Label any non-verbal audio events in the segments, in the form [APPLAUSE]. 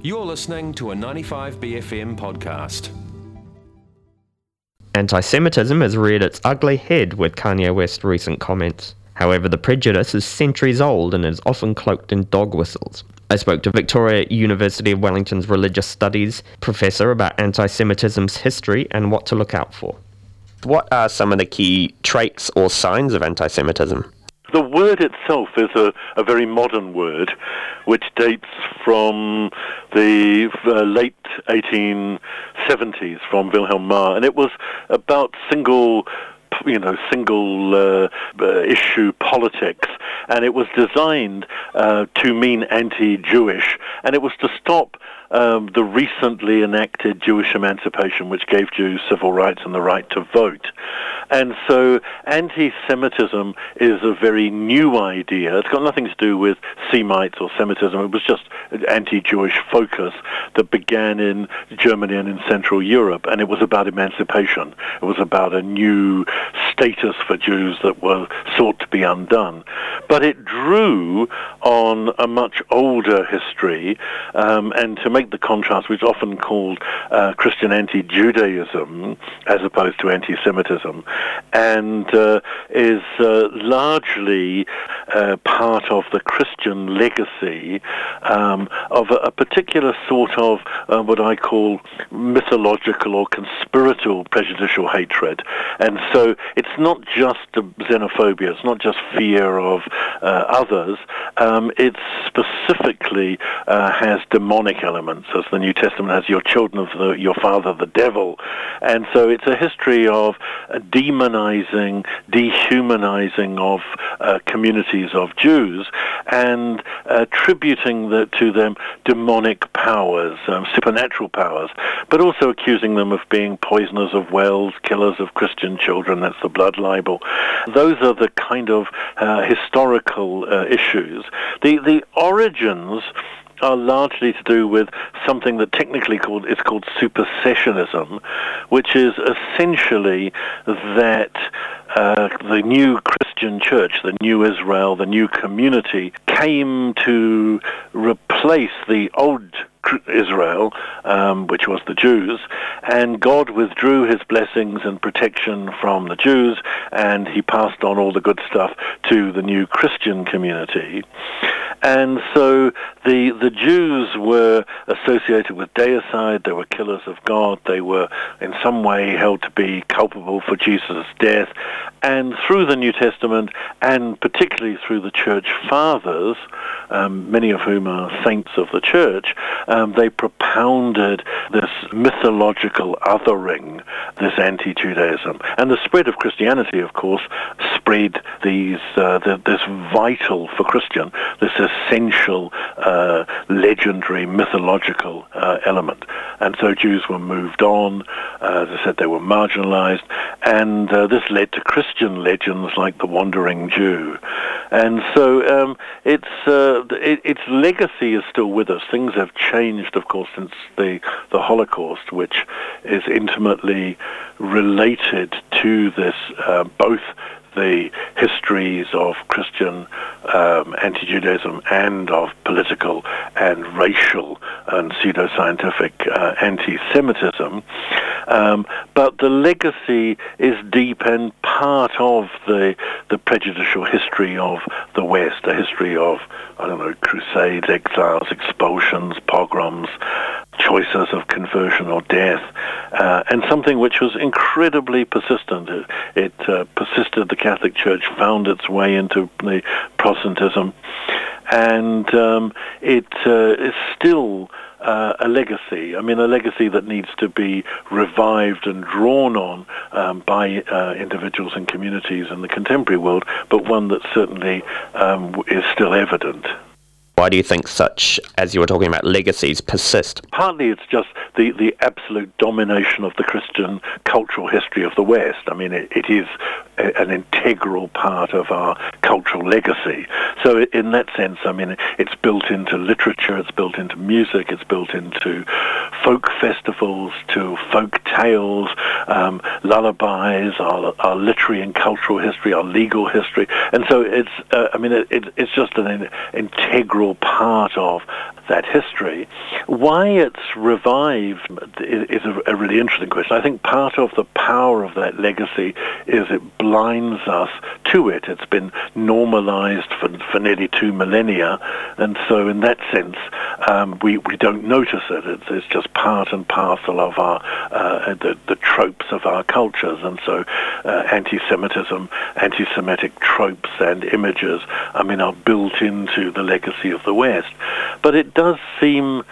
You're listening to a 95BFM podcast. Anti Semitism has reared its ugly head with Kanye West's recent comments. However, the prejudice is centuries old and is often cloaked in dog whistles. I spoke to Victoria University of Wellington's Religious Studies professor about anti Semitism's history and what to look out for. What are some of the key traits or signs of anti Semitism? The word itself is a, a very modern word, which dates from the uh, late 1870s from Wilhelm Marr, and it was about single you know, single uh, uh, issue politics, and it was designed uh, to mean anti-Jewish, and it was to stop um, the recently enacted Jewish emancipation, which gave Jews civil rights and the right to vote. And so anti-Semitism is a very new idea. It's got nothing to do with Semites or Semitism. It was just an anti-Jewish focus that began in Germany and in Central Europe, and it was about emancipation. It was about a new status for Jews that were sought to be undone. But it drew on a much older history, um, and to make the contrast, which is often called uh, Christian anti-Judaism as opposed to anti-Semitism, and uh, is uh, largely uh, part of the Legacy um, of a, a, particular sort of uh, what I call mythological or conspiratorial prejudicial hatred. And so it's not just xenophobia, it's not just fear of uh, others, um, it specifically has demonic elements, as the New Testament has your children of the, your father, the devil. And so it's a history of demonizing, dehumanizing of uh, communities of Jews and attributing the, to them demonic powers, um, supernatural powers, but also accusing them of being poisoners of wells, killers of Christian children. That's the blood libel. Those are the kind of uh, historical uh, issues. The the origins are largely to do with something that technically called is called supersessionism, which is essentially that uh, the new Christian church, the new Israel, the new community came to replace the old Israel, um, which was the Jews, and God withdrew his blessings and protection from the Jews, and he passed on all the good stuff to the new Christian community. And so the the Jews were associated with deicide. They were killers of God. They were in some way held to be culpable for Jesus' death. And through the New Testament, and particularly through the Church Fathers, um, many of whom are saints of the Church, um, they propounded this mythological othering, this anti-Judaism, and the spread of Christianity, of course, spread these uh, the, this vital for Christian, this essential, uh, legendary, mythological uh, element. And so Jews were moved on. Uh, as I said, they were marginalized, and uh, this led to Christian legends like the Wandering Jew. And so um, its uh, it, its legacy is still with us. Things have changed, of course, since the the Holocaust, which is intimately related to this uh, both the histories of Christian um, anti-Judaism and of political and racial and pseudoscientific uh, anti-Semitism. Um, but the legacy is deep and part of the the prejudicial history of the West, a history of I don't know crusades, exiles, expulsions, pogroms, choices of conversion or death, uh, and something which was incredibly persistent. It, it uh, persisted. The Catholic Church found its way into the Protestantism, and um, it uh, is still. Uh, a legacy. I mean, a legacy that needs to be revived and drawn on um, by uh, individuals and communities in the contemporary world, but one that certainly um, is still evident. Why do you think such, as you were talking about, legacies persist? Partly it's just the, the absolute domination of the Christian cultural history of the West. I mean, it, it is a, an integral part of our cultural legacy. So in that sense, I mean, it's built into literature, it's built into music, it's built into folk festivals, to folk tales, um, lullabies, our, our literary and cultural history, our legal history. And so it's, uh, I mean, it, it, it's just an in, integral part of that history. Why it's revived is a, really interesting question. I think part of the power of that legacy is it blinds us to it. It's been normalized for, for nearly two millennia, and so in that sense, um, we, we don't notice it. It's, it's, just part and parcel of our uh, the, the tropes of our cultures, and so uh, anti-Semitism, anti-Semitic tropes and images, I mean, are built into the legacy of the West. But it does seem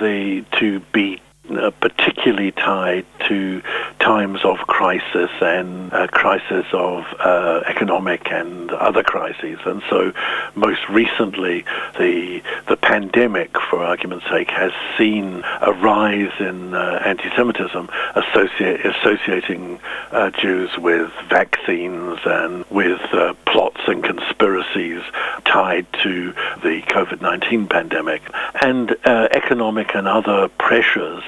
the to be uh, particularly tied to times of crisis and uh, crisis of uh, economic and other crises. And so most recently, the, the pandemic, for argument's sake, has seen a rise in uh, anti-Semitism associate, associating Jews with vaccines and with plots and conspiracies tied to the COVID-19 pandemic. And economic and other pressures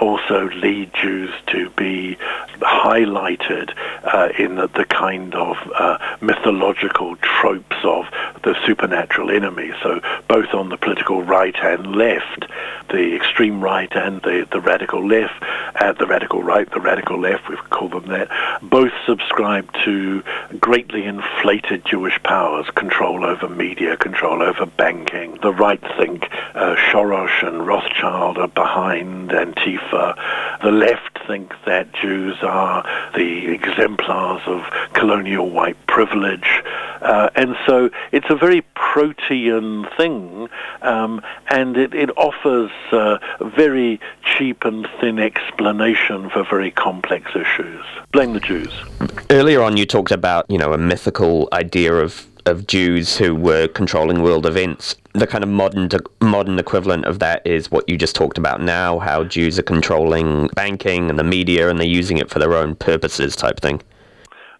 also lead Jews to be highlighted uh, in the, the, kind of uh, mythological tropes of the supernatural enemy. So both on the political right and left, the extreme right and the, the radical left, uh, the radical right, the radical left, we call them that, both subscribe to greatly inflated Jewish powers, control over media, control over banking. The right think uh, Soros and Rothschild are behind Antifa. The left think that Jews are the exemplars of colonial white privilege. Uh, and so it's a very protean thing, um, and it, it offers uh, very cheap and thin explanation for very complex issues. Blame the Jews. Earlier on, you talked about you know a mythical idea of of Jews who were controlling world events. The kind of modern modern equivalent of that is what you just talked about now, how Jews are controlling banking and the media and they're using it for their own purposes type thing.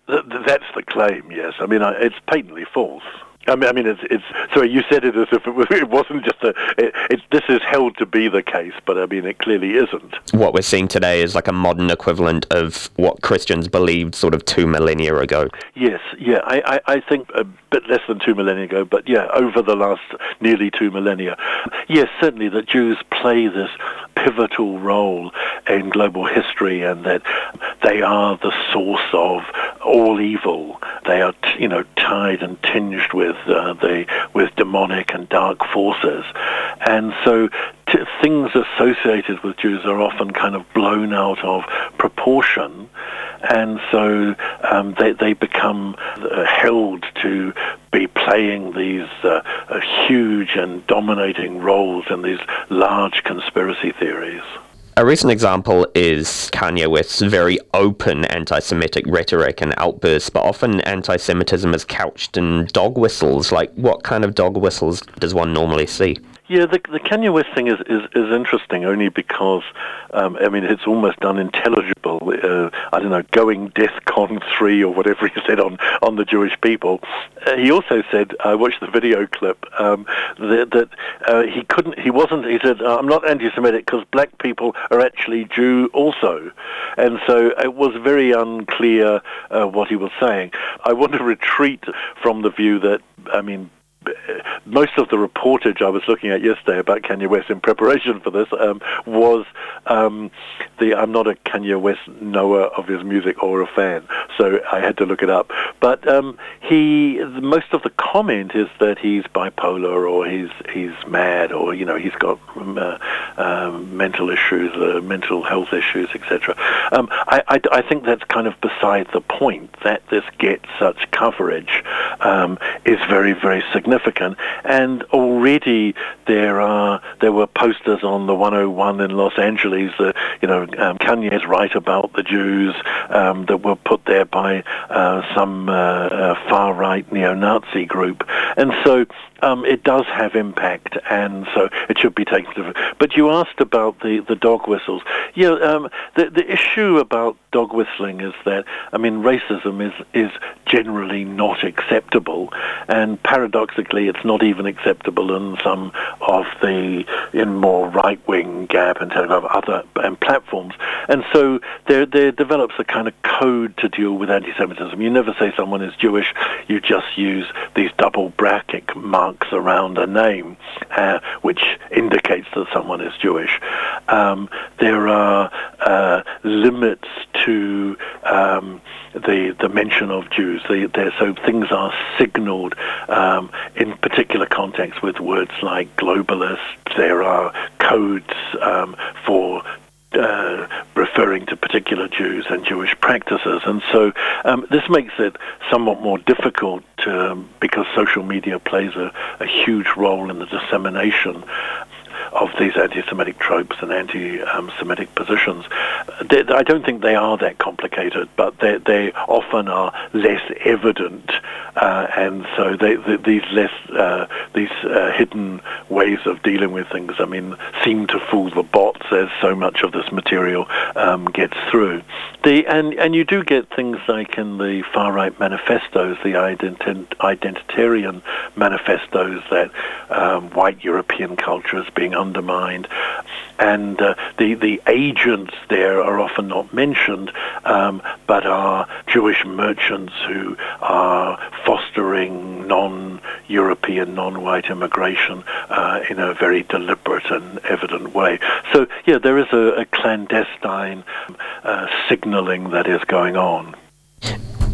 That's the claim, yes. I mean, it's patently false. I mean, I mean, it's, it's sorry. You said it as if it, was, [LAUGHS] it wasn't just a. It, it, this is held to be the case, but I mean, it clearly isn't. What we're seeing today is like a modern equivalent of what Christians believed sort of two millennia ago. Yes, yeah, I, I, I think a bit less than two millennia ago, but yeah, over the last nearly two millennia. Yes, certainly that Jews play this pivotal role in global history, and that they are the source of all evil. They are, you know, tied and tinged with uh, the with demonic and dark forces, and so t- things associated with Jews are often kind of blown out of proportion, and so um, they they become uh, held to be playing these uh, uh, huge and dominating roles in these large conspiracy theories. A recent example is Kanye West's very open anti Semitic rhetoric and outbursts, but often anti Semitism is couched in dog whistles. Like, what kind of dog whistles does one normally see? Yeah, the, the Kanye West thing is, is, is interesting only because, um, I mean, it's almost unintelligible. Uh, I don't know, going DEFCON 3 or whatever [LAUGHS] he said on, on the Jewish people. Uh, he also said, I watched the video clip, um, that, that uh, he couldn't, he wasn't, he said, I'm not anti-Semitic because black people are actually Jew also. And so it was very unclear uh, what he was saying. I want to [LAUGHS] retreat from the view that, I mean, most of the reportage I was looking at yesterday about Kanye West in preparation for this um, was um, the I'm not a Kanye West knower of his music or a fan, so I had to look it up. But um, he, most of the comment is that he's bipolar or he's he's mad or you know he's got um, uh, um, mental issues, uh, mental health issues, etc. Um, I, I, I, think that's kind of beside the point. That this gets such coverage is very very significant significant. And already there are there were posters on the 101 in Los Angeles. that you know, um, Kanye's right about the Jews um, that were put there by uh, some uh, uh far right neo-Nazi group, and so um, it does have impact, and so it should be taken to. But you asked about the, the dog whistles. Yeah, um, the the issue about dog whistling is that I mean racism is is generally not acceptable, and paradoxically, it's not even acceptable in some of the in more right wing Gab and Telegram other um, platforms, and so there there develops a kind of code to deal with anti-Semitism. You never say someone is Jewish. You just use these double bracket marks marks around a name, uh, which indicates that someone is Jewish. Um, there are uh, limits to um, the the mention of Jews. So things are signalled um, in particular contexts with words like globalist. There are codes um, for uh, referring to particular Jews and Jewish practices. And so um, this makes it somewhat more difficult um, because social media plays a, a huge role in the dissemination of these anti-Semitic tropes and anti-Semitic positions. They, I don't think they are that complicated, but they, they often are less evident, uh, and so they, these less uh, these uh, hidden ways of dealing with things, I mean, seem to fool the bots as so much of this material um, gets through. The, and and you do get things like in the far right manifestos, the ident- identitarian manifestos that um, white European culture is being undermined, and uh, the the agents there are often not mentioned, um, but are Jewish merchants who are fostering non-European, non-white immigration uh, in a very deliberate and evident way. So yeah, there is a, a clandestine uh, signaling that is going on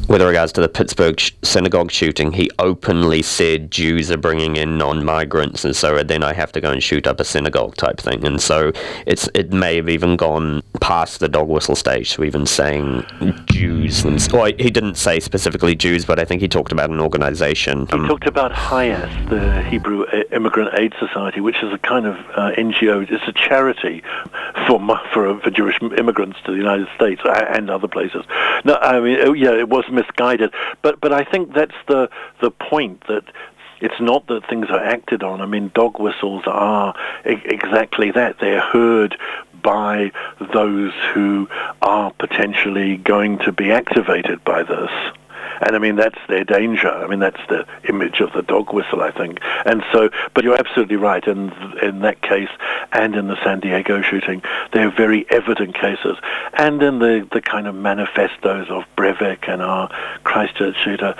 with regards to the Pittsburgh sh- synagogue shooting, he openly said Jews are bringing in non-migrants, and so then I have to go and shoot up a synagogue type thing. And so it's it may have even gone past the dog whistle stage to even saying Jews. And well, he didn't say specifically Jews, but I think he talked about an organization. He um, talked about HIAS, the Hebrew Immigrant Aid Society, which is a kind of uh, NGO. It's a charity for for for Jewish immigrants to the United States and other places. No, I mean, yeah, it was misguided. But but I think that's the the point that it's not that things are acted on. I mean, dog whistles are exactly that. They're heard by those who are potentially going to be activated by this. And I mean, that's their danger. I mean, that's the image of the dog whistle, I think. And so, but you're absolutely right. In, in that case, and in the San Diego shooting, they're very evident cases. And in the, the kind of manifestos of Breivik and our Christchurch shooter,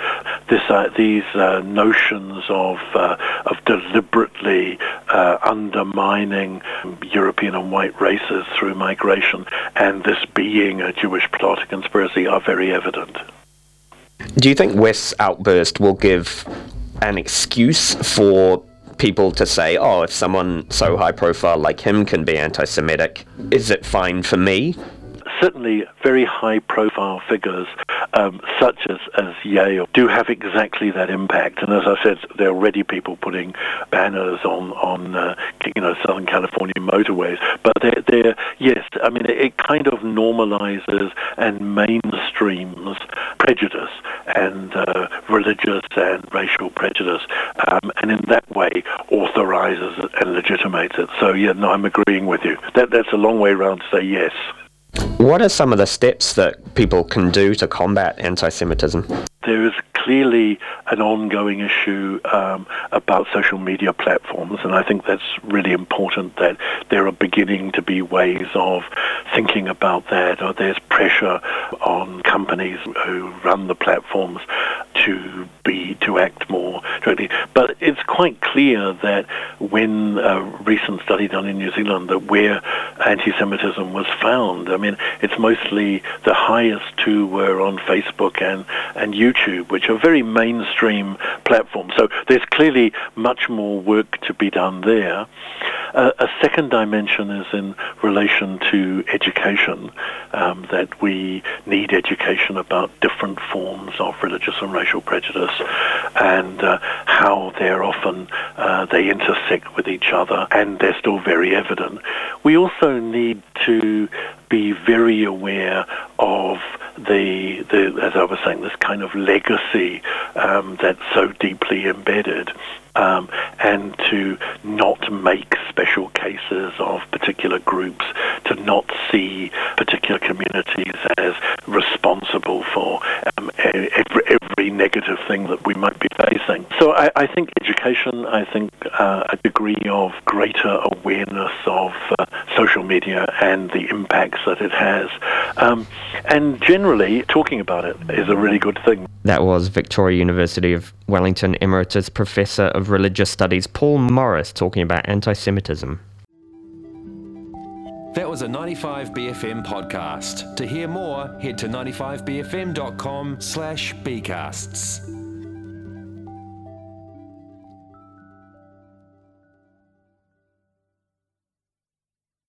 this, uh, these uh, notions of, uh, of deliberately uh, undermining European and white races through migration and this being a Jewish plot conspiracy are very evident. Do you think West's outburst will give an excuse for people to say, oh, if someone so high profile like him can be anti Semitic, is it fine for me? Certainly very high profile figures um, such as, as Ye do have exactly that impact. And as I said, there are already people putting banners on, on uh, you know, Southern California motorways. But they're, they're, yes, I mean, it, it kind of normalizes and mainstreams prejudice and uh, religious and racial prejudice. Um, and in that way, authorizes and legitimates it. So, yeah, no, I'm agreeing with you. That, that's a long way around to say yes. What are some of the steps that people can do to combat anti Semitism? There is clearly an ongoing issue um, about social media platforms, and I think that's really important that there are beginning to be ways of thinking about that, or there's pressure on companies who run the platforms to be to act more directly. But it's quite clear that when a recent study done in New Zealand that where anti-Semitism was found, I mean, it's mostly the highest two were on Facebook and, and YouTube, which are very mainstream platform. So there's clearly much more work to be done there. Uh, a second dimension is in relation to education, um, that we need education about different forms of religious and racial prejudice and uh, how they're often, uh, they intersect with each other and they're still very evident. We also need to be very aware of the, the as I was saying, this kind of legacy um, that's so deeply embedded um, and to not make special cases of particular groups, to not see particular communities as responsible for um, every, every, negative thing that we might be facing. So I, I think education, I think uh, a degree of greater awareness of uh, social media and the impacts that it has, um, and generally talking about it is a really good thing. That was Victoria University of Wellington Emeritus Professor of Religious Studies Paul Morris talking about anti Semitism. That was a 95BFM podcast. To hear more, head to 95bfm.com slash bcasts.